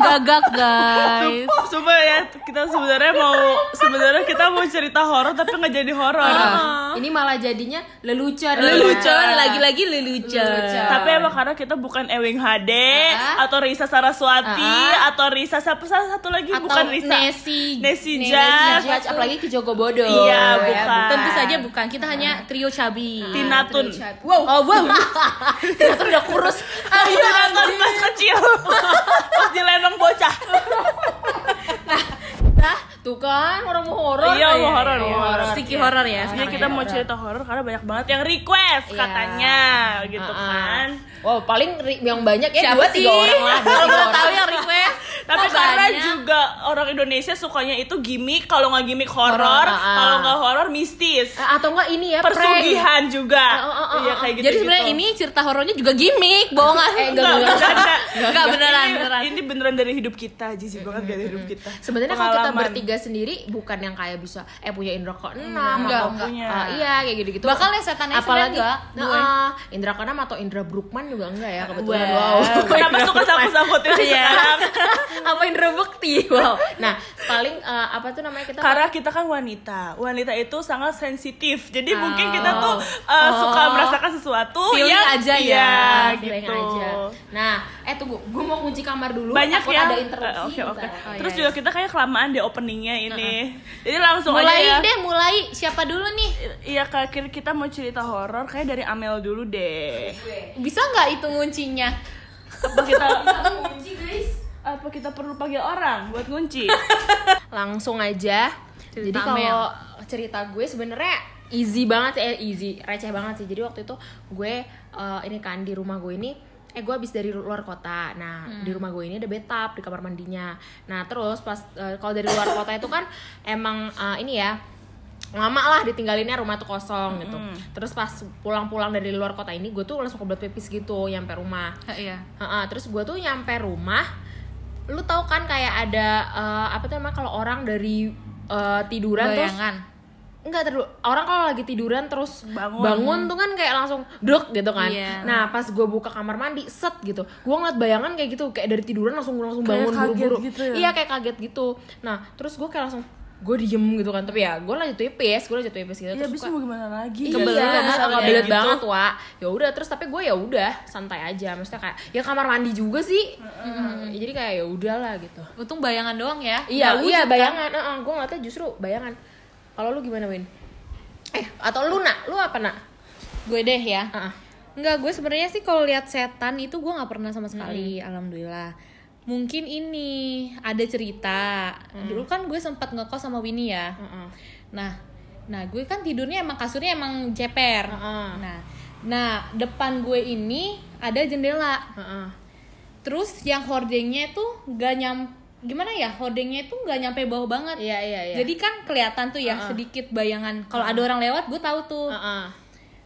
gagak guys. Sumpah, sumpah ya kita sebenarnya mau sebenarnya kita mau cerita horor tapi nggak jadi horor. Ah, ini malah jadinya lelucon lelucon lagi-lagi lelucon Lelucon. Tapi emang karena kita bukan Ewing HD Ah. atau Risa Saraswati Ah. atau Risa siapa salah satu lagi atau bukan Risa. Nesi Nesi Nesi Judge. Judge, apalagi ke Jogo Bodo Iya, bukan. tentu saja bukan kita hanya trio cabi Tina Tun. wow oh wow ternyata udah kurus Aku nonton pas kecil. pas di lenong bocah. Tuh kan orang mau horor Iya, ya. mau horor, Iya, mau horor. sticky horor ya Jadi kita mau cerita horor karena banyak banget yang request Iya. katanya gitu kan. wow paling yang banyak ya Siapa dua sih? tiga orang lah Kalau boleh orang. tahu yang request Tapi kok karena juga orang Indonesia sukanya itu gimmick, kalau nggak gimmick horor, Horor, ah, ah. kalau nggak horor mistis. Eh, atau enggak ini ya prank. Persugihan juga. Ah, ah, Iya kayak gitu. jadi sebenarnya ini cerita horornya juga gimmick bohongan Eh, enggak, Enggak, enggak. Enggak, beneran, Ini- beneran. Ini beneran dari hidup kita, jijik banget dari hidup kita. Sebenarnya kalau kita bertiga sendiri bukan yang kayak bisa eh punya indra keenam Enggak, atau enggak. punya. ah, iya kayak gitu-gitu. Bakal yang setannya apalagi nah, indra keenam atau indra brookman juga enggak ya kebetulan. Wow. Kenapa suka sangkut-sangkutin sih sekarang? Apa bukti? Wow. Nah, paling eh, apa tuh namanya kita Karena kita kan wanita, wanita itu sangat sensitif. Jadi Oh. mungkin kita tuh uh, suka merasakan sesuatu Feeling yang aja ya. iya, feeling gitu. aja. Nah, eh tunggu, gue mau kunci kamar dulu. Banyak ya. Ada Eh, interupsi. Oke oke. bentar. Terus iya, juga kita kayak kelamaan deh openingnya ini. Jadi langsung mulai aja ya. deh mulai siapa dulu nih Iya kak, kira- kita mau cerita horor kayak dari Amel dulu deh. bisa nggak itu nguncinya Apa kita kunci guys. Apa kita perlu panggil orang buat ngunci? langsung aja. Cerita jadi kalau cerita gue sebenarnya easy banget sih eh easy receh banget sih. Jadi waktu itu gue eh, ini kan di rumah gue ini eh gue habis dari luar kota. Nah di rumah gue ini ada bathtub di kamar mandinya. Nah terus pas eh, kalau dari luar kota itu kan emang eh, ini ya lama lah ditinggalinnya rumah tuh kosong gitu. Terus pas pulang-pulang dari luar kota ini gue tuh langsung kebelet pipis gitu nyampe rumah. Iya. Heeh, terus gue tuh nyampe rumah lu tahu kan kayak ada eh, apa tuh namanya kalau orang dari eh, tiduran terus bayangan enggak terus orang kalau lagi tiduran terus Bangun. bangun, tuh kan kayak langsung duk gitu kan Iya. nah pas gue buka kamar mandi set gitu gue ngeliat bayangan kayak gitu kayak dari tiduran langsung langsung bangun buru-buru gitu ya? iya kayak kaget gitu nah terus gue kayak langsung gue diem gitu kan tapi ya gue lanjut pipis gue lanjut pipis gitu Ya terus bisa mau gimana lagi? Iya, Kebelet Nggak bisa banget, kayak kebelet gitu. banget wa. Ya udah terus tapi gue ya udah santai aja. Maksudnya kayak ya kamar mandi juga sih. Mm, Jadi kayak ya udahlah gitu. untung bayangan doang ya Iya, Nggak iya wujud, kan? bayangan. Heeh, gue ngeliatnya justru bayangan. Kalau lu gimana, Win? Eh, atau lu nak? Lu apa nak? gue deh ya Heeh. Enggak, gue sebenarnya sih kalau lihat setan itu gue nggak pernah sama sekali, alhamdulillah. Mungkin ini ada cerita. Dulu kan gue sempat ngekos sama Winnie ya. Heeh. Nah, nah gue kan tidurnya emang kasurnya emang ceper. Heeh. Nah, nah depan gue ini ada jendela. Heeh. Terus yang hordengnya tuh gak nyam gimana ya hordengnya itu nggak nyampe bawah banget. Iya, iya, iya. Jadi kan kelihatan tuh ya sedikit bayangan. Kalau ada orang lewat gue tahu tuh. Heeh.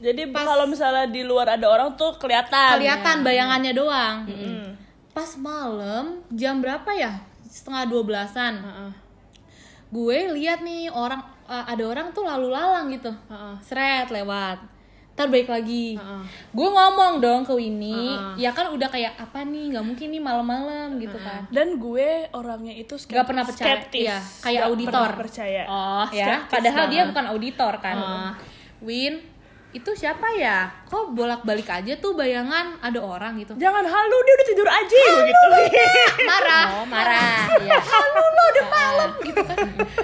Jadi kalau misalnya di luar ada orang tuh kelihatan. kelihatan bayangannya doang. Hmm. Pas malam jam berapa ya? Setengah dua belasan. Heeh. Gue lihat nih orang eh, ada orang tuh lalu lalang gitu. Heeh. Seret lewat. Ntar balik lagi. Heeh. Gue ngomong dong ke Winnie, Heeh. ya kan udah kayak apa nih? nggak mungkin nih malam-malam gitu kan. Dan gue orangnya itu skep- Gak pernah percaya. skeptis. Iya, kayak Nggak auditor. pernah percaya. Oh ya, Skeptis padahal dia banget. bukan auditor kan. Win, itu siapa ya? Kok bolak-balik aja tuh bayangan ada orang gitu. Jangan halu dia udah tidur aja gitu. Marah. Oh, marah. Iya. Halu lo udah malam gitu kan.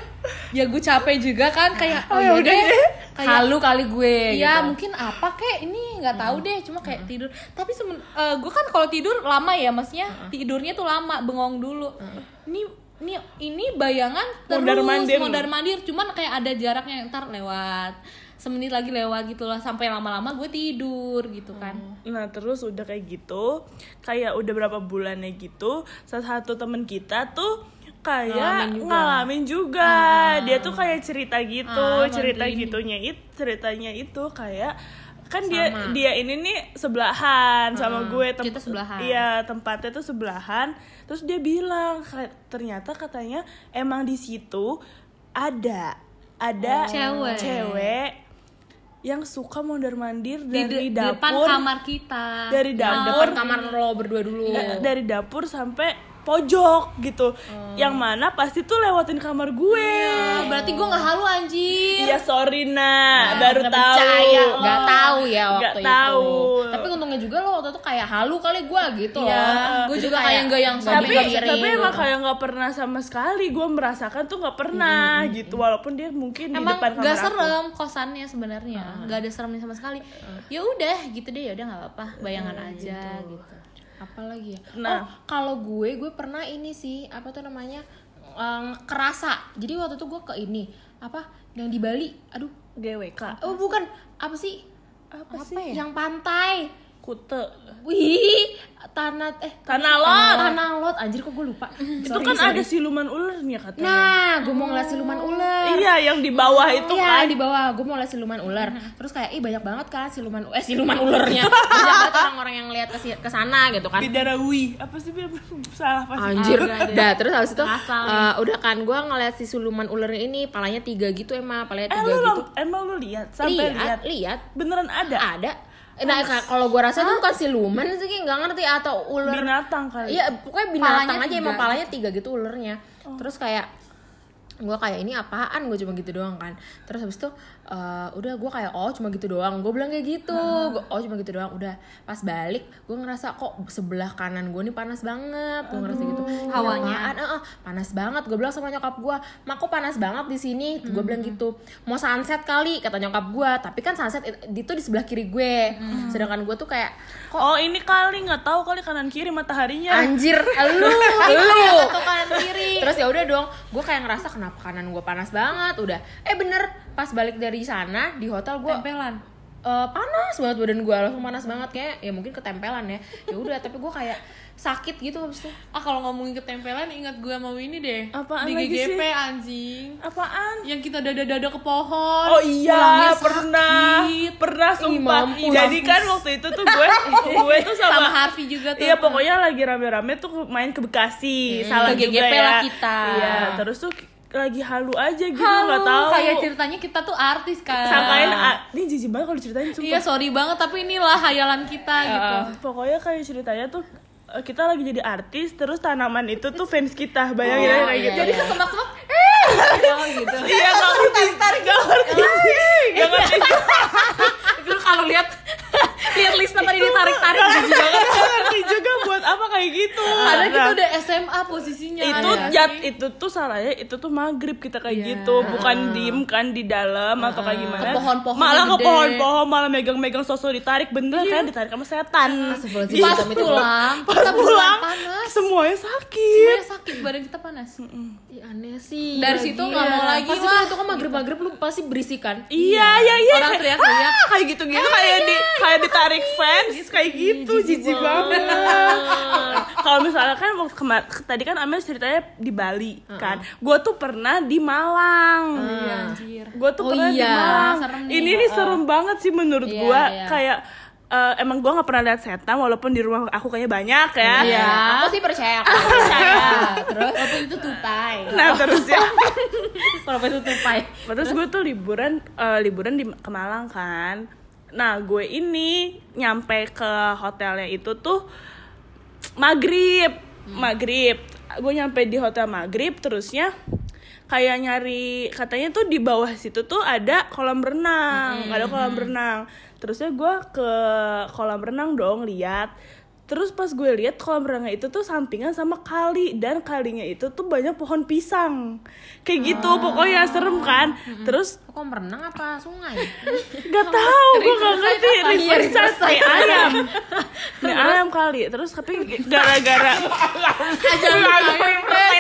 ya gue capek juga kan kayak oh, ya ya udah deh. Kayak Halu kali gue Iya gitu. mungkin apa kek ini nggak tahu deh cuma kayak tidur tapi semen, eh, gue kan kalau tidur lama ya maksudnya tidurnya tuh lama bengong dulu ini ini ini bayangan terus Mondar-mandir. mondar-mandir cuman kayak ada jaraknya ntar lewat semenit lagi lewat gitulah sampai lama-lama gue tidur gitu kan. Nah terus udah kayak gitu, kayak udah berapa bulannya gitu, salah satu temen kita tuh kayak ngalamin juga, dia tuh kayak cerita gitu, Ah, cerita gitunya itu, ceritanya itu kayak kan dia dia ini nih sebelahan sama gue kita sebelahan. iya tempatnya tuh sebelahan. Terus dia bilang ternyata katanya emang di situ ada ada Cewek. cewek yang suka mondar mandir di, dari de- depan dapur kamar kita dari Nah, dapur depan kamar lo berdua dulu. eh, dari dapur sampai pojok gitu. Yang mana pasti tuh lewatin kamar gue. Ah, berarti gue nggak halu anjir. Iya sorry nah, baru tahu. nggak tahu ya waktu Nggak itu. tahu. tapi untungnya juga lo waktu itu kayak halu kali gue gitu Iya, loh. Gue juga kayak nggak yang tapi mikirin. tapi emang kayak nggak pernah sama sekali. Gue merasakan tuh nggak pernah gitu. walaupun dia mungkin di emang depan kamar gak aku. serem kosannya sebenarnya. Nggak ada seremnya sama sekali. Ya udah gitu deh ya udah nggak apa-apa. Bayangan aja gitu apalagi ya? Nah. oh kalau gue gue pernah ini sih apa tuh namanya eh, kerasa. Jadi waktu itu gue ke ini apa yang di Bali aduh. GWK oh bukan. Apa sih? Apa, apa sih? ya? yang pantai kute. Wih tanah eh tanah lot tanah lot anjir kok gue lupa? Itu kan ada siluman ulernya katanya. Nah gue mau ngeliat siluman ular iya yang di bawah itu Iya kan. di bawah. Gue mau lihat siluman ular terus kayak ih banyak banget kan siluman eh siluman ularnya banyak banget orang-orang yang lihat ke sana gitu kan. Bidarawi apa sih salah pasti. Anjir, dah terus habis itu eh, udah kan gue ngeliat si siluman ularnya ini palanya tiga gitu emang palanya eh tiga lu gitu. lam- emang lu lihat? Sampai lihat. lihat. Beneran ada? Ada nah ka- kalau gue rasa itu bukan siluman sih kayak nggak ngerti atau ular. Binatang kali. Iya, pokoknya binatang Palanya aja tiga. emang palanya tiga gitu ulernya. Terus kayak gue kayak ini apaan? Gue cuma gitu doang kan. Terus habis itu eh, udah gue kayak oh cuma gitu doang. Gue bilang kayak gitu. Gua, oh cuma gitu doang. Udah pas balik gue ngerasa kok sebelah kanan gue nih panas banget. Gue ngerasa gitu. Hawanya. Eh, eh, panas banget. Gue bilang sama nyokap gue mak kok panas banget di sini? Gue bilang gitu. Mau sunset kali kata nyokap gue tapi kan sunset it- itu di sebelah kiri gue. Sedangkan gue tuh kayak kok oh ini kali nggak tahu kali kanan kiri mataharinya. Anjir. Lu. Lu. Kanan kiri? Terus ya udah dong gue kayak ngerasa kenapa kanan gue panas banget. Udah. Eh bener pas balik dari sana di hotel gue tempelan panas banget badan gue langsung panas banget kayak ya mungkin ketempelan ya ya udah tapi gue kayak sakit gitu habis itu ah kalau ngomongin ketempelan ingat gue mau ini deh Apaan di lagi GGP sih? anjing apaan yang kita dada-dada ke pohon Oh iya, pernah, sakit. pernah sumpah. mampus. Jadi kan waktu itu tuh gue, gue tuh sama, sama Harvey juga tuh Iya pokoknya lagi rame-rame tuh main ke Bekasi, salah ke juga GGP ya. lah kita. Iya, terus tuh lagi halu aja gitu nggak tahu. kayak ceritanya kita tuh artis kan. Sangkain, ah, ini jijik banget kalau diceritain sumpah. iya sorry banget tapi inilah hayalan kita gitu. Pokoknya kayak ceritanya tuh eh, kita lagi jadi artis, terus tanaman itu tuh fans kita, bayangin aja kayak iya, gitu. jadi kesemak-semak eh! Gitu. Iya nggak ngerti, nggak ngerti, nggak ngerti. Kalau lihat lihat lista tadi ditarik-tarik. jijik banget. Ngerti juga buat apa kayak gitu. Padahal kita Nah, udah SMA posisinya itu jat sih? itu tuh salahnya itu tuh maghrib kita kayak Iya. gitu. Bukan diem kan di dalam atau kayak gimana. Ke pohon-pohon malah ke pohon-pohon malah megang-megang sosok ditarik. Bener kayak ditarik sama setan. Astagfirullahaladzim, pas hitam itu. pulang pas kita pulang pulang panas. semuanya sakit. Semuanya sakit badan kita panas. Ih, aneh sih. Dari Lagi. situ nggak mau lagi, pasti kan itu kan maghrib maghrib lu pasti berisikan iya iya. iya Orang kayak, teriak-teriak. "Ah!" kayak gitu gitu kayak di kayak ditarik fans kayak gitu jijik banget. kalau misalnya kan waktu kemar tadi kan Amel ceritanya di Bali kan. Gue tuh pernah di Malang. Iya, anjir. Gue tuh Oh pernah di iya, Malang. serem nih. ini nih serem banget sih menurut Iya, gue iya. kayak eh, emang gue nggak pernah lihat setan walaupun di rumah aku kayaknya banyak ya. Iya, aku sih percaya aku percaya. Terus? Walaupun itu tupai. Nah terus ya. Walaupun itu tupai. Terus gue tuh liburan eh, liburan di ke Malang kan nah gue ini nyampe ke hotelnya itu tuh maghrib maghrib. Gue nyampe di hotel maghrib terusnya kayak nyari katanya tuh di bawah situ tuh ada kolam renang ada kolam renang. Terusnya gue ke kolam renang dong lihat terus pas gue lihat kolam renangnya itu tuh sampingan sama kali dan kalinya itu tuh banyak pohon pisang. Kayak gitu pokoknya serem kan? Terus kok merenang apa sungai? Gak tau, gue gak ngerti. Iya, Riverside kayak ayam. Kayak ayam kali. Terus tapi gara-gara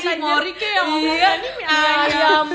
si Mori kayak ngomong Iya. ayam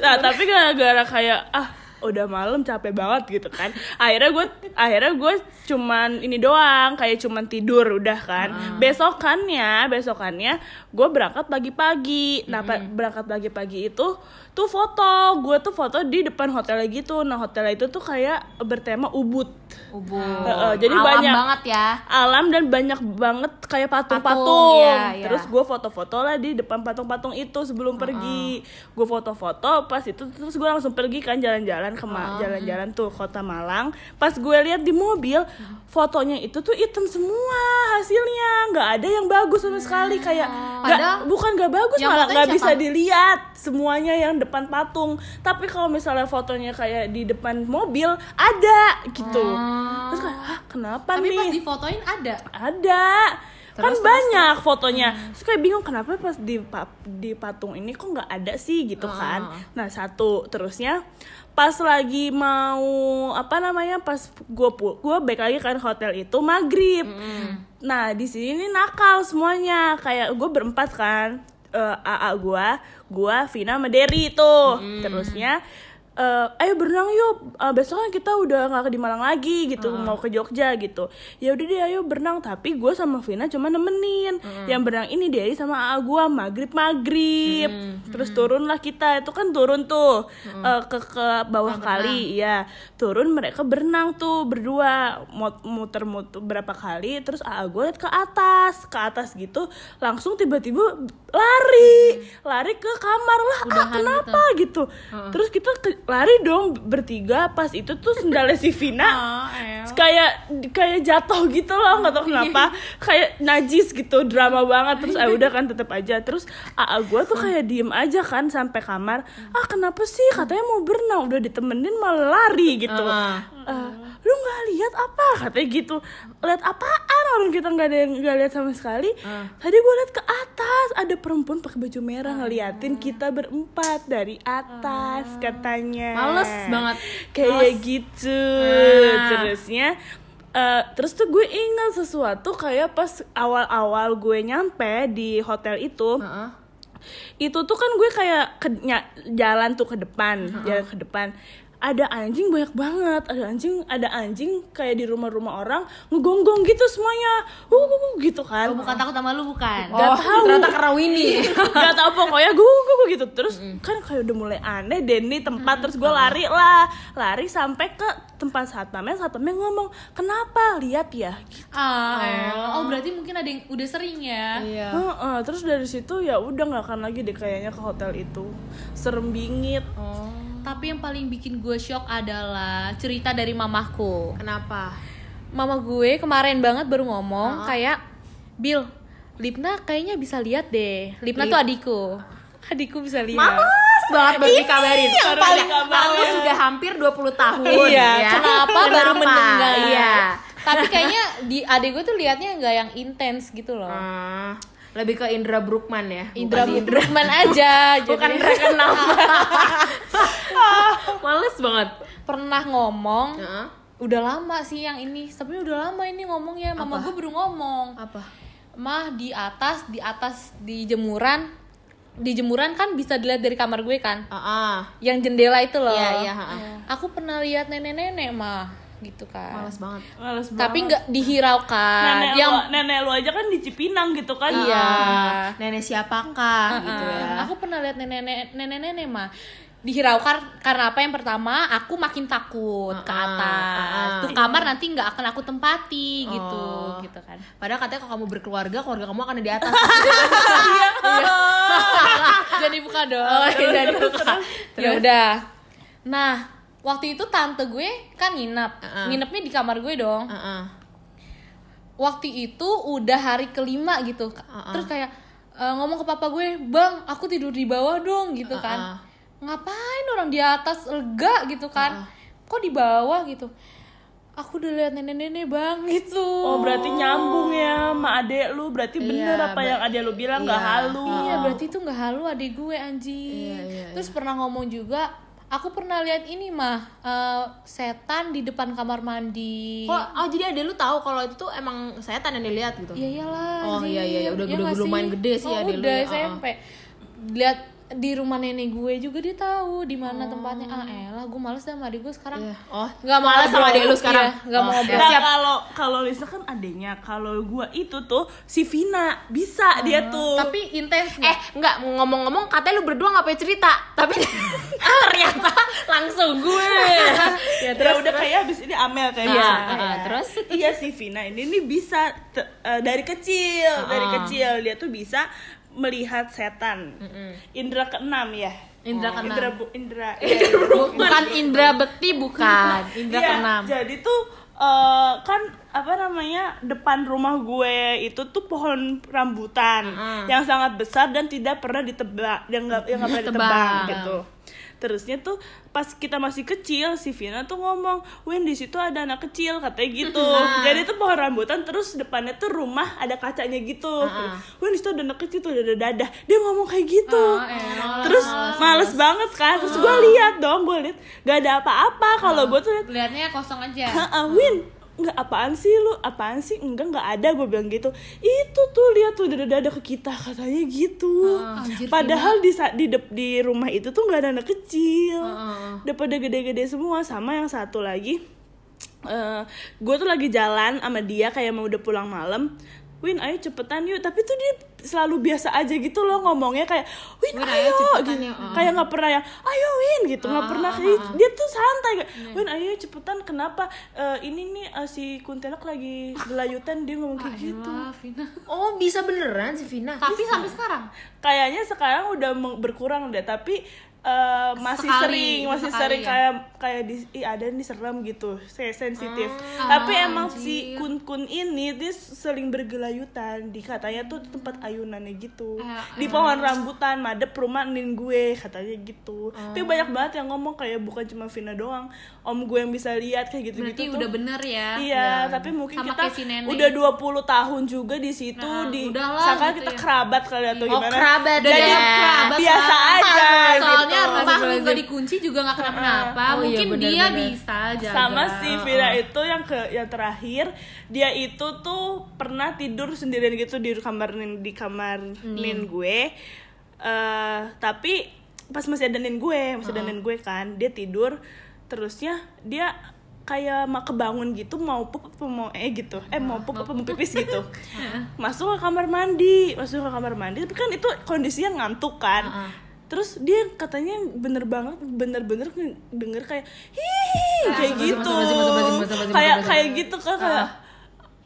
Nah tapi gara-gara kayak Ah udah malam capek banget gitu kan. Akhirnya gue akhirnya gue cuman ini doang kayak cuman tidur udah kan. Besokannya besokannya gue berangkat pagi-pagi. Nah berangkat pagi-pagi itu tuh foto gue tuh foto di depan hotelnya gitu nah hotelnya itu tuh kayak bertema ubud Ubud. Heeh, jadi Alam banyak. banget ya. alam dan banyak banget kayak Patung, patung-patung. iya, iya. Terus gue foto-foto lah di depan patung-patung itu sebelum pergi. Gue foto-foto pas itu terus gue langsung pergi kan jalan-jalan ke Ma- jalan-jalan tuh kota Malang. Pas gue lihat di mobil fotonya itu tuh hitam semua hasilnya, nggak ada yang bagus sama sekali kayak nggak Padahal bukan nggak bagus malah nggak bisa dilihat semuanya yang depan patung. Tapi kalau misalnya fotonya kayak di depan mobil ada gitu. Terus kayak, Hah, kenapa Tapi nih? pas difotoin ada. ada. Kan banyak fotonya. Terus kayak bingung kenapa pas di di patung ini kok nggak ada sih? Gitu kan. Nah satu. Terusnya pas lagi mau apa namanya pas gue gue baik lagi kan hotel itu maghrib. Nah di sini nakal semuanya. Kayak gue berempat kan eh, AA gue gue Vina sama Derry tuh. Terusnya eh, ayo berenang yuk Eh, besok kan kita udah nggak di Malang lagi gitu mau ke Jogja gitu. Ya udah deh ayo berenang. Tapi gue sama Vina cuma nemenin. Yang berenang ini Derry sama AA gue maghrib maghrib terus turunlah kita itu kan turun tuh eh, ke ke bawah kali ya turun mereka berenang tuh berdua mut- muter-muter berapa kali terus AA gue liat ke atas ke atas gitu langsung tiba-tiba lari lari ke kamar. Lah ah, Udahan kenapa? Gitu. Terus kita ke- lari dong bertiga pas itu tuh sendalnya si Vina. El. kayak kayak jatuh gitu loh nggak tahu kenapa. Kayak najis gitu drama banget. Terus ah udah kan tetap aja. Terus AA gue tuh kayak diem aja kan sampai kamar. Ah kenapa sih? Katanya mau berenang. Udah ditemenin malah lari gitu. Heeh. Eh, lu nggak lihat apa? Katanya gitu. Lihat apaan orang kita nggak ada yang nggak lihat sama sekali. Tadi gue lihat ke atas ada perempuan pakai baju merah ngeliatin kita berempat dari atas katanya. Males banget. kayak gitu. Terusnya eh, terus tuh gue ingat sesuatu kayak pas awal-awal gue nyampe di hotel itu. Heeh. itu tuh kan gue kayak ke, nya- jalan tuh ke depan jalan ke depan ada anjing banyak banget ada anjing ada anjing kayak di rumah-rumah orang ngegonggong gitu semuanya uh, uh, uh, gitu kan Oh, bukan takut sama lu bukan. Gak oh, tahu. ternyata karena Winnie. Gak tau pokoknya gue gue gue gitu terus kan kayak udah mulai aneh deh nih tempat terus gue lari lah lari sampai ke tempat satpamnya satpamnya ngomong kenapa lihat ya gitu. Ah, El. oh berarti mungkin ada yang udah sering ya. Iya. Heeh, terus dari situ ya udah nggak akan lagi deh kayaknya ke hotel itu serem bingit Oh. Tapi yang paling bikin gue shock adalah cerita dari mamahku. Kenapa? Mama gue kemarin banget baru ngomong kayak Bill, Lipna kayaknya bisa lihat deh. Lipna tuh adikku. Adikku bisa lihat. Males banget baru dikabarin. yang Baru paling. Aku sudah hampir 20 tahun Iya, ya. kenapa, baru mendengar? Iya. Tapi kayaknya di adik gue tuh liatnya nggak yang intens gitu loh. Ah, lebih ke Indra Brookman ya. Indra Bukan Brookman aja. Bukan Indra Kenam. Males banget. pernah ngomong Heeh. udah lama sih yang ini tapi udah lama ini ngomongnya mama gue baru ngomong Apa? mah di atas di atas di jemuran di jemuran kan bisa dilihat dari kamar gue kan Ah, ah. yang jendela itu loh Iya, iya, ha-ha. aku pernah lihat nenek-nenek mah gitu kan Males banget. Males tapi banget. nggak dihiraukan nenek yang lu, nenek lu aja kan di Cipinang gitu kan Iya. Ah, Nenek siapakah gitu Uh, ya. aku pernah lihat nenek-nenek nenek-nenek mah dihiraukan karena apa yang pertama aku makin takut ke Uh-uh, atas uh-uh. tuh kamar nanti nggak akan aku tempati gitu Oh. gitu kan Padahal katanya kalau kamu berkeluarga, keluarga kamu akan ada di atas. jadi buka dong Oh, iya, jadi buka. ya udah nah waktu itu tante gue kan nginep. Uh-uh. nginepnya di kamar gue dong. Heeh. waktu itu udah hari kelima gitu. Uh-uh. terus kayak eh, ngomong ke papa gue bang aku tidur di bawah dong gitu kan. Uh-uh. ngapain orang di atas? Lega gitu kan. Kok di bawah? gitu. Aku udah lihat nenek-nenek bang gitu. Oh berarti nyambung ya sama adek lu. Berarti bener Iya, apa ber- yang adek lu bilang nggak iya. halu. Iya berarti itu nggak halu adik gue anjing. Iya, iya, Terus pernah ngomong juga, aku pernah lihat ini mah eh, setan di depan kamar mandi. Kok oh jadi ada lu tahu kalau itu tuh emang setan yang dilihat gitu. Iya iyalah. Oh, iya, iya, iya. Udah- Iya udah lumayan gede sih oh, lu udah ya, SMP. Lihat di rumah nenek gue juga dia tahu di mana tempatnya ah elah gue males dah sama adik gue sekarang Iya. Oh, nggak mau malas sama ngobrol. adik lu sekarang. Iya, nggak mau Oh, ngobrol. ya. Nah, kalau kalau Lisa kan adanya, kalau gua itu tuh si Vina bisa dia tuh. tapi intens Eh, nggak? ngomong-ngomong katanya lu berdua nggak pengen cerita, tapi ternyata langsung gue. ya ya udah kayak habis ini Amel kayaknya. Nah, Iya. uh, terus? iya si Vina ini nih bisa eh, dari kecil, dari Uh-uh. kecil dia tuh bisa melihat setan. Indra keenam ya. Indra Oh, keenam. Indra bu, Indra. bukan Indra Bekti bukan Indra Iya, keenam Jadi tuh eh, kan apa namanya depan rumah gue itu tuh pohon rambutan Mm-mm. yang sangat besar dan tidak pernah ditebak, yang nggak yang nggak pernah Ditebang. ditebang gitu. Terusnya tuh pas kita masih kecil si Vina tuh ngomong, "Win di situ ada anak kecil," katanya gitu. Jadi tuh pohon rambutan terus depannya tuh rumah ada kacanya gitu. Ah, ah. Win di situ ada anak kecil tuh ada dadah. Dia ngomong kayak gitu. Ah, elah, terus males, males banget kan. Terus gue lihat dong, gue lihat gak ada apa-apa. Kalau gue tuh liat, lihatnya kosong aja "Heeh, Win nggak apaan sih lu? Apaan sih? Enggak nggak ada gue bilang gitu. Itu tuh lihat tuh dada dada ke kita katanya gitu. Anjir, padahal di di di rumah itu tuh nggak ada anak kecil. Heeh. udah pada gede-gede semua sama yang satu lagi eh gue tuh lagi jalan sama dia kayak mau udah pulang malam. Win ayo cepetan yuk. Tapi tuh dia selalu biasa aja gitu loh ngomongnya kayak Win, Win, ayo, cepetan gitu. Heeh. kayak nggak pernah yang ayo Win gitu nggak pernah kayak dia tuh santai kayak Win ayo cepetan kenapa Eh, ini nih eh, si kuntilanak lagi gelayutan dia ngomong kayak gitu Vina. Oh, bisa beneran si Vina. tapi sampai sekarang kayaknya sekarang udah berkurang deh tapi eh, masih Sekali, sering masih sekali sering ya? kayak kayak di ih, ada nih serem gitu saya sensitif Ah, tapi emang anjir. si kun kun ini dia sering bergelayutan di katanya tuh tempat ayunannya gitu Eh, di pohon rambutan madep rumah nin gue katanya gitu tapi Oh. banyak banget yang ngomong kayak bukan cuma Vina doang om gue yang bisa lihat kayak gitu berarti gitu udah bener ya Iya, tapi mungkin Sama kita kayak si nenek. udah 20 tahun juga di situ Nah, di sangka gitu kita ya. kerabat kali atau Oh, gimana. kerabat Jadi deh. Kerabat biasa aja soalnya gitu. rumah lu gak dikunci juga gak kenapa-napa Oh, iya, mungkin bener, dia bener. bisa jaga. Sama si Vira itu yang ke yang terakhir dia itu tuh pernah tidur sendirian gitu di kamar nin di kamar Hmm. nin gue. Eh tapi pas masih ada nin gue masih ada nin gue kan dia tidur terusnya dia kayak mau kebangun gitu mau pup apa mau eh gitu. Eh mau pup apa mau pipis gitu. Masuk ke kamar mandi masuk ke kamar mandi tapi kan itu kondisinya ngantuk kan. Heeh. Terus dia katanya bener banget bener-bener denger kayak hihi kayak masuk, gitu. kayak kayak gitu kan kayak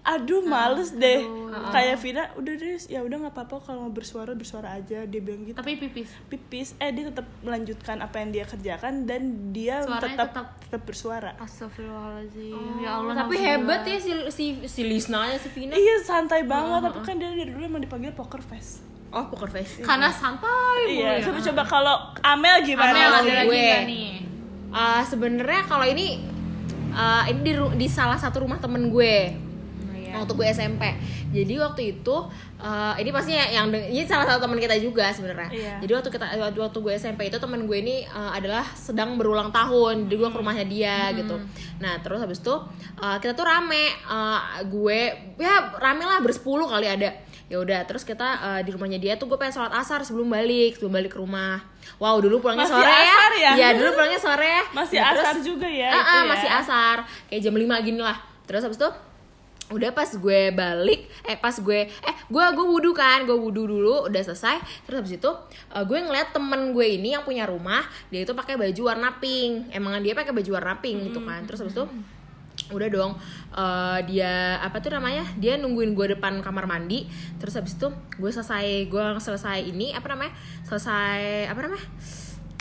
aduh males deh. kayak Vina udah deh ya udah nggak apa-apa kalau mau bersuara bersuara aja dia bilang gitu. Tapi pipis? Pipis eh dia tetap melanjutkan apa yang dia kerjakan dan dia tetap tetap- tetap bersuara. Astagfirullahaladzim. Ya Allah Tapi hebat ya si si si Lisnanya si Vina. iya santai banget tapi kan dia dari dulu emang dipanggil poker face Oh, poker face. karena santai iya ya. coba coba kalau Amel gimana Amel ada lagi gue. nih Ah, sebenarnya kalau ini ah, ini di, di salah satu rumah temen gue Iya. waktu gue SMP. Jadi waktu itu ah, ini pastinya yang ini salah satu teman kita juga sebenarnya. Iya. Jadi waktu kita waktu, waktu gue SMP itu temen gue ini ah, adalah sedang berulang tahun. Jadi gue ke rumahnya dia gitu. Nah terus habis itu ah, kita tuh rame. Ah, gue ya rame lah bersepuluh kali ada. Ya udah terus kita ah, di rumahnya dia tuh gue pengen sholat asar sebelum balik sebelum balik ke rumah. Wow dulu pulangnya Masih sore asar ya? Iya dulu pulangnya sore. masih Nah, terus- asar juga ya itu ah, ya? masih asar kayak jam 5 gini lah terus habis itu udah pas gue balik eh pas gue eh gue gue wudhu kan gue wudhu dulu udah selesai terus habis itu eh, gue ngeliat temen gue ini yang punya rumah dia itu pakai baju warna pink emang dia pakai baju warna pink gitu kan terus habis itu udah dong eh, dia apa tuh namanya? Dia nungguin gue depan kamar mandi. Terus habis itu gue selesai gue selesai ini apa namanya? Selesai apa namanya?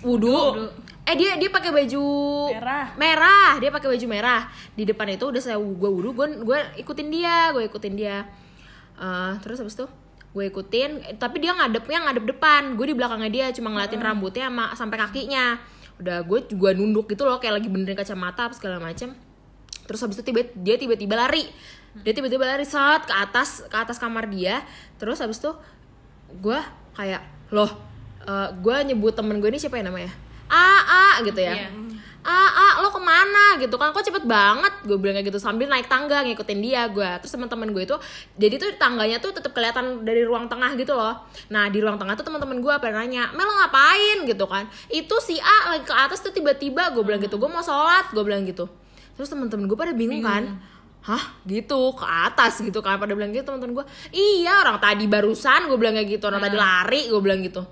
Wudhu eh dia dia pakai baju Merah. merah. Dia pakai baju merah. Di depan itu udah saya gue wudhu gue gue ikutin dia gue ikutin dia. Eh, terus habis itu gue ikutin tapi dia ngadepnya ngadep depan. Gue di belakangnya dia cuma ngeliatin rambutnya sama sampai kakinya. Udah gue juga nunduk gitu loh kayak lagi benerin kacamata apa segala macem terus habis itu tiba dia tiba-tiba lari. Dia tiba-tiba lari saat ke atas ke atas kamar dia. Terus habis itu gue kayak loh eh, gue nyebut temen gue ini siapa ya namanya? A A gitu ya. Iya. ah ah lo ke mana? gitu. Kan kok cepet banget gue bilang kayak gitu sambil naik tangga ngikutin dia gue terus teman-teman gue itu jadi tuh tangganya tuh tetap kelihatan dari ruang tengah gitu loh. Nah di ruang tengah tuh teman-teman gue pada nanya Mel ngapain? gitu kan. Itu si A lagi ke atas tuh tiba-tiba gue bilang gitu. Gue mau sholat gue bilang gitu terus teman-teman gue pada bingung kan? Hah gitu? Ke atas gitu kan? Pada bilang gitu teman-teman gue iya orang tadi barusan gue bilang kayak gitu orang tadi lari gue bilang gitu.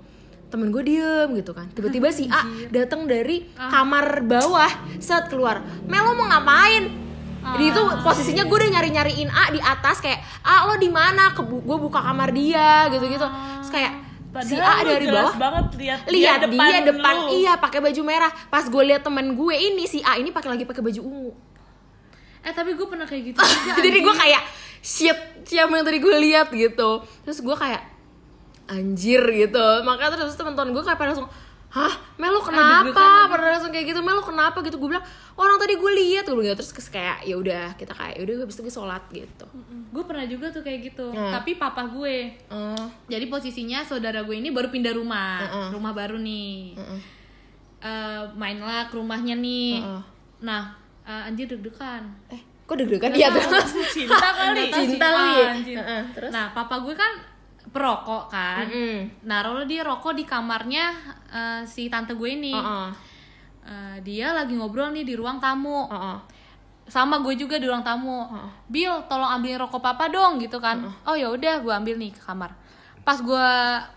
Temen gue diem gitu kan. Tiba-tiba si A datang dari kamar bawah set keluar. Mel lo mau ngapain? Jadi itu posisinya gue udah nyari nyariin A di atas kayak A lo di mana? Gue buka kamar dia gitu gitu terus kayak si A Padahal dari bawah banget lihat lihat dia depan, lu. iya pakai baju merah. Pas gue lihat temen gue ini si A ini pakai lagi pakai baju ungu. Eh tapi gue pernah kayak gitu juga jadi gue kayak shit siapa yang tadi gue lihat? gitu. Terus gue kayak anjir gitu. Makanya terus teman-teman gue kayak pada langsung hah? Melo deg-degan kenapa? pada langsung kayak gitu? Melo kenapa gitu? Gue bilang orang tadi gue lihat gue bilang gitu. terus kayak ya udah kita kayak yaudah habis itu gue sholat gitu. Gue pernah juga tuh kayak gitu Hmm. tapi papa gue. Oh. Jadi posisinya saudara gue ini baru pindah rumah Heeh. rumah baru nih. Heeh. Eh, mainlah ke rumahnya nih. Nah eh, anjir deg-degan. Eh kok deg-degan? Iya tuh cinta kali. Cinta lu ya? Terus? nah papa gue kan perokok kan Mm-mm. naruh dia rokok di kamarnya eh, si tante gue ini Heeh. Eh, dia lagi ngobrol nih di ruang tamu Heeh. sama gue juga di ruang tamu Heeh. Bill tolong ambilin rokok papa dong gitu kan oh ya udah gue ambil nih ke kamar pas gue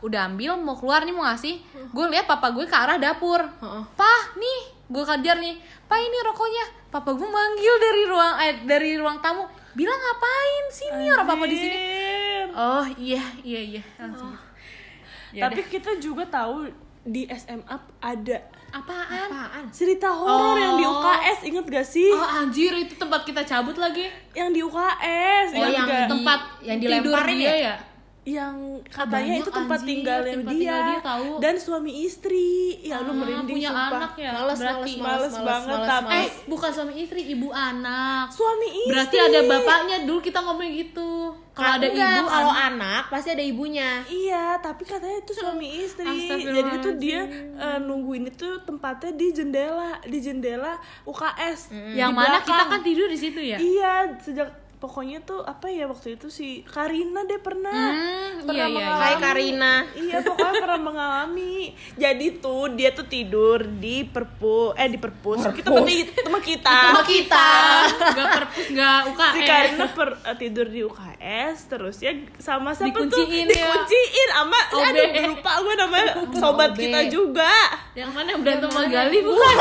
udah ambil mau keluar nih mau ngasih gue lihat papa gue ke arah dapur Heeh. pah nih gue kejar nih pak ini rokoknya papa gue manggil dari ruang eh, dari ruang tamu bilang ngapain sini orang papa di sini. Oh iya iya iya langsung Ya Tapi kita juga tahu di SMA ada apaan apaan cerita horor yang di Oh. UKS inget gak sih? oh anjir itu tempat kita cabut lagi Yang di UKS Oh, yang gak? tempat yang dilemparin dia ya? ya yang katanya banyak, itu tempat tinggalnya tempat dia, tinggal dia tahu. dan suami istri. Ya lu Ah, merinding punya sumpah. anak ya Males, berarti. males, Males banget, tapi- eh bukan suami istri ibu anak. Suami istri. berarti ada bapaknya dulu kita ngomong gitu. Kalau ada Enggak, ibu kalau anak anak pasti ada ibunya. Iya, tapi katanya itu suami istri. Jadi itu dia eh, nungguin itu tempatnya di jendela, di jendela UKS. yang Di mana? Kita belakang. kan tidur di situ ya? Iya, sejak pokoknya tuh apa ya waktu itu si Karina deh pernah Hmm, pernah iya, iya, iya. mengalami. Hai Karina Iya, pokoknya pernah mengalami. Jadi tuh dia tuh tidur di perpu eh di perpus. Kita berarti teman kita. sama kita nggak perpus nggak UKS si Karina per, eh, tidur di UKS terus ya sama siapa tuh Dikunciin ya. dikunciin sama Obe. aduh lupa gue namanya sobat Obe. kita juga yang mana yang berantem sama Gali bukan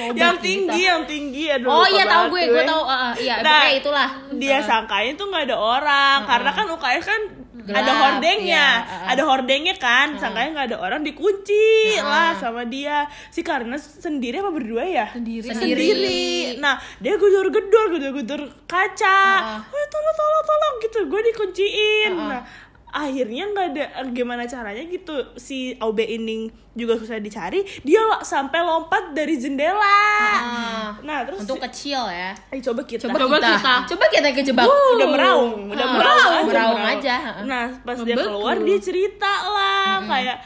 yang tinggi yang tinggi aduh oh iya tahu gue gue. tahu uh, uh, iya Nah, pokoknya itulah dia sangkain tuh nggak ada orang. Karena kan UKS kan Gelap, ada hordengnya. iya, uh, uh. ada hordengnya kan. Sangkain nggak ada orang dikunci lah sama dia. Si Karina sendiri apa berdua ya? Sendiri. sendiri. Nah dia gedor-gedor gedor-gedor kaca. "Eh, tolong tolong tolong gitu. Gue dikunciin. Nah akhirnya nggak ada gimana caranya gitu si OB ini juga susah dicari dia lo- sampai lompat dari jendela Ah. nah terus untuk kecil ya eh, coba kita coba, Coba kita. kita. coba kita kejebak udah meraung udah Ah, meraung aja, meraung aja. nah pas dia Betul. keluar dia cerita lah kayak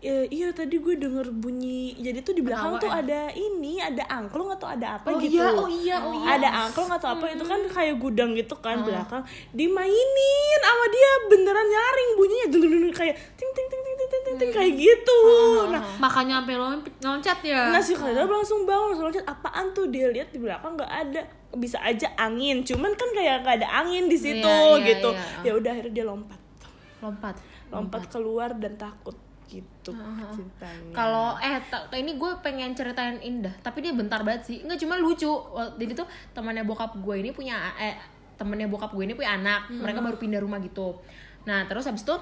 "Ya, iya tadi gue denger bunyi jadi tuh di belakang Ketawa tuh ada ini ada angklung atau ada apa Oh gitu. iya, oh iya, oh iya. ada angklung atau apa itu kan kayak gudang gitu kan belakang. Dimainin sama dia beneran nyaring bunyinya dung dung dung, kayak ting ting ting ting ting ting ting, ting, kayak gitu. Nah makanya sampai loncat ya? Nah si Kadar langsung bangun langsung loncat. Apaan tuh? Dia lihat di belakang nggak ada. Bisa aja angin cuman kan kayak nggak ada angin di situ Iya, iya, gitu. iya. ya udah akhirnya dia lompat. Lompat lompat. keluar dan takut gitu ceritanya. Kalau eh ini gue pengen ceritain indah tapi dia bentar banget sih. Nggak cuma lucu. Jadi tuh temannya bokap gue ini punya eh temennya bokap gue ini punya anak. Mereka baru pindah rumah gitu. Nah terus habis itu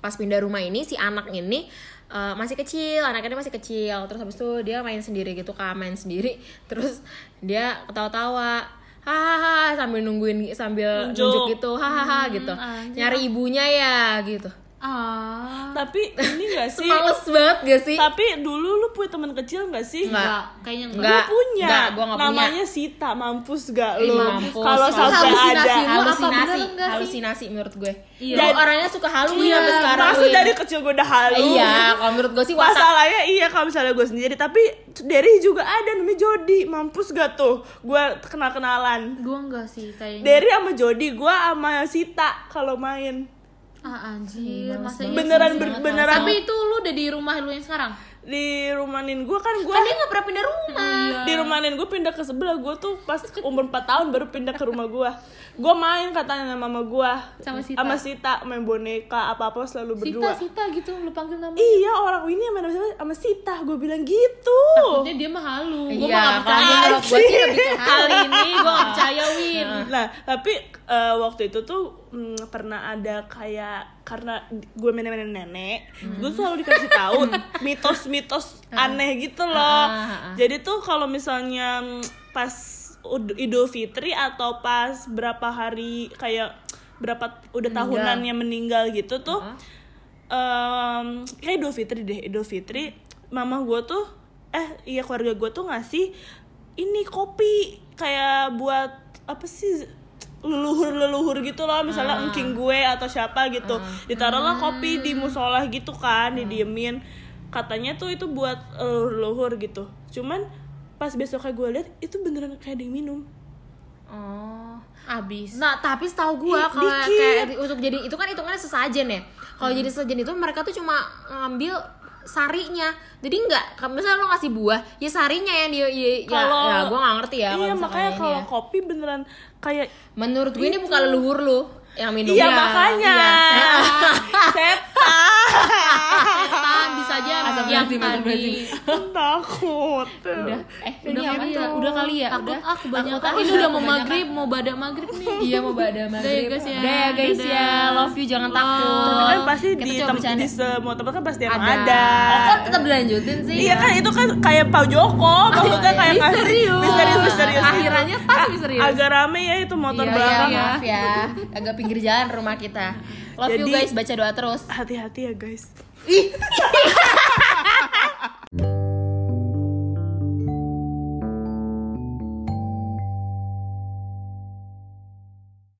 pas pindah rumah ini si anak ini eh, masih kecil anaknya masih kecil. Terus habis itu dia main sendiri gitu kan main sendiri. Terus dia ketawa-tawa hahaha sambil nungguin sambil Nunjuk. nunjuk gitu hahaha gitu. anjir. nyari ibunya ya gitu ah Tapi ini gak sih? Males banget gak sih? Tapi dulu lu punya teman kecil gak sih? Enggak. kayaknya Gue Enggak. punya. Enggak, gua nggak punya. Namanya Sita, mampus gak lu? mampus. Kalau sampai Halusinasi ada lu halusinasi, sih? halusinasi menurut gue. Iya. Lu orangnya suka halu Iya, sampai sekarang. Masa Win. dari kecil gue udah halu Iya, kalau menurut gue sih watak. Masalahnya iya kalau misalnya gue sendiri Tapi Derry juga ada namanya Jody Mampus gak tuh? Gue kenal-kenalan gua enggak sih kayaknya Derry sama Jody Gue sama Sita kalau main ah anjir masa iya Beneran sih? ber- beneran tapi itu lu udah di rumah lu yang sekarang Di rumah nin gue kan gue Kan dia gak pernah pindah rumah. Di rumah nin gue pindah ke sebelah Gue tuh pas umur 4 tahun baru pindah ke rumah gue Gue main katanya sama mama gue Sama Sita. Sama Sita Main boneka apa-apa selalu Sita berdua. Sita gitu lu panggil nama. Iya orang ini sama, sama, sama Sita Gue bilang gitu. Takutnya dia mah halu gua Iya, mah gak percaya. kalau gue sih lebih ke halu. kali ini gua gak percaya Win. Nah, tapi eh, waktu itu tuh mm, pernah ada kayak karena gue main-main nenek, gue selalu dikasih tahu mitos-mitos aneh gitu loh. Ah, ah, ah. Jadi tuh kalau misalnya mm, pas Idul Fitri atau pas berapa hari kayak berapa udah tahunannya meninggal gitu tuh em, kayak Idul Fitri deh Idul Fitri. Mama gue tuh eh iya keluarga gue tuh ngasih ini kopi kayak buat apa sih leluhur leluhur gitu loh. Misalnya engking gue atau siapa gitu. Ditaruhlah kopi di musola gitu kan didiemin. Katanya tuh itu buat leluhur leluhur gitu. Cuman pas besoknya gue lihat itu beneran kayak diminum Oh. abis Nah, tapi setahu gua Ih, kalau kayak untuk jadi itu kan hitungannya sesajen ya. Kalau jadi sesajen itu mereka tuh cuma ngambil sarinya. Jadi enggak, kalau misalnya lo ngasih buah, ya sarinya yang dia ya, ya, Kalau- ya gua nggak ngerti ya. kalau iya makanya kalau ya. kopi beneran kayak menurut gue ini bukan leluhur lu yang minum. iya Ya, makanya iya. setan aja Asal yang tadi takut Udah, eh udah kali ya? ya Udah kali ya? takut Udah. ah kebanyakan Takut, ini ah, udah mau maghrib mau badak maghrib nih Iya mau Udah ya, maghrib. guys, ya. Udah ya guys ya. Love you jangan takut. tapi kan pasti di, di semua tempat kan pasti emang ada. ada, Oh, kok tetap dilanjutin sih? iya kan itu kan kayak Pak Joko maksudnya kayak ngasih misterius misterius misterius gitu. akhirannya pasti misterius agak rame ya itu motor Iya, belakang ya, maaf ya. Agak pinggir jalan rumah kita. Love you Jadi- guys, baca doa terus. hati-hati ya guys Ih.